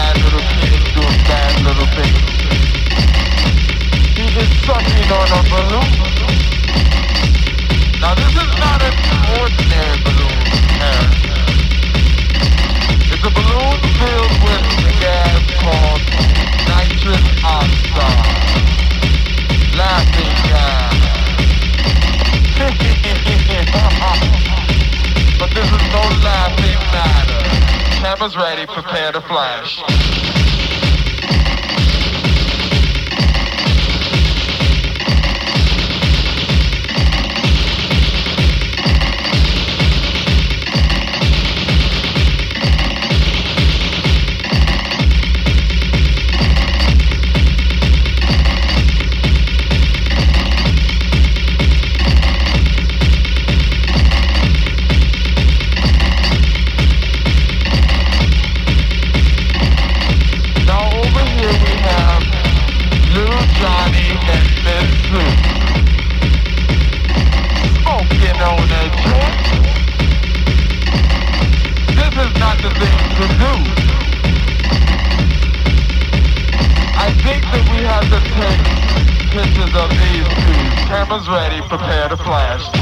bad little bad little things. He is sucking on a balloon. Now this is not an ordinary balloon, It's a balloon filled with gas called nitrous oxide. Laughing gas. this is no laughing matter. Cameras ready, prepare to flash. Bombers ready, prepare to flash.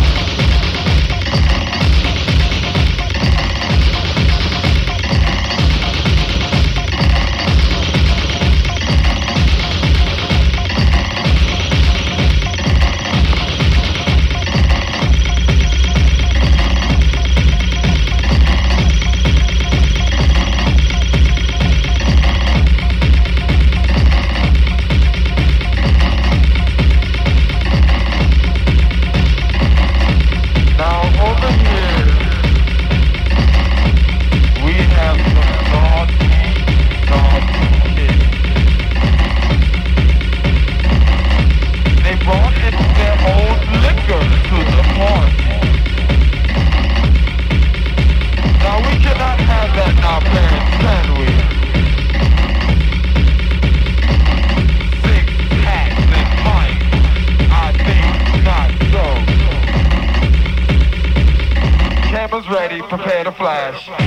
Flash.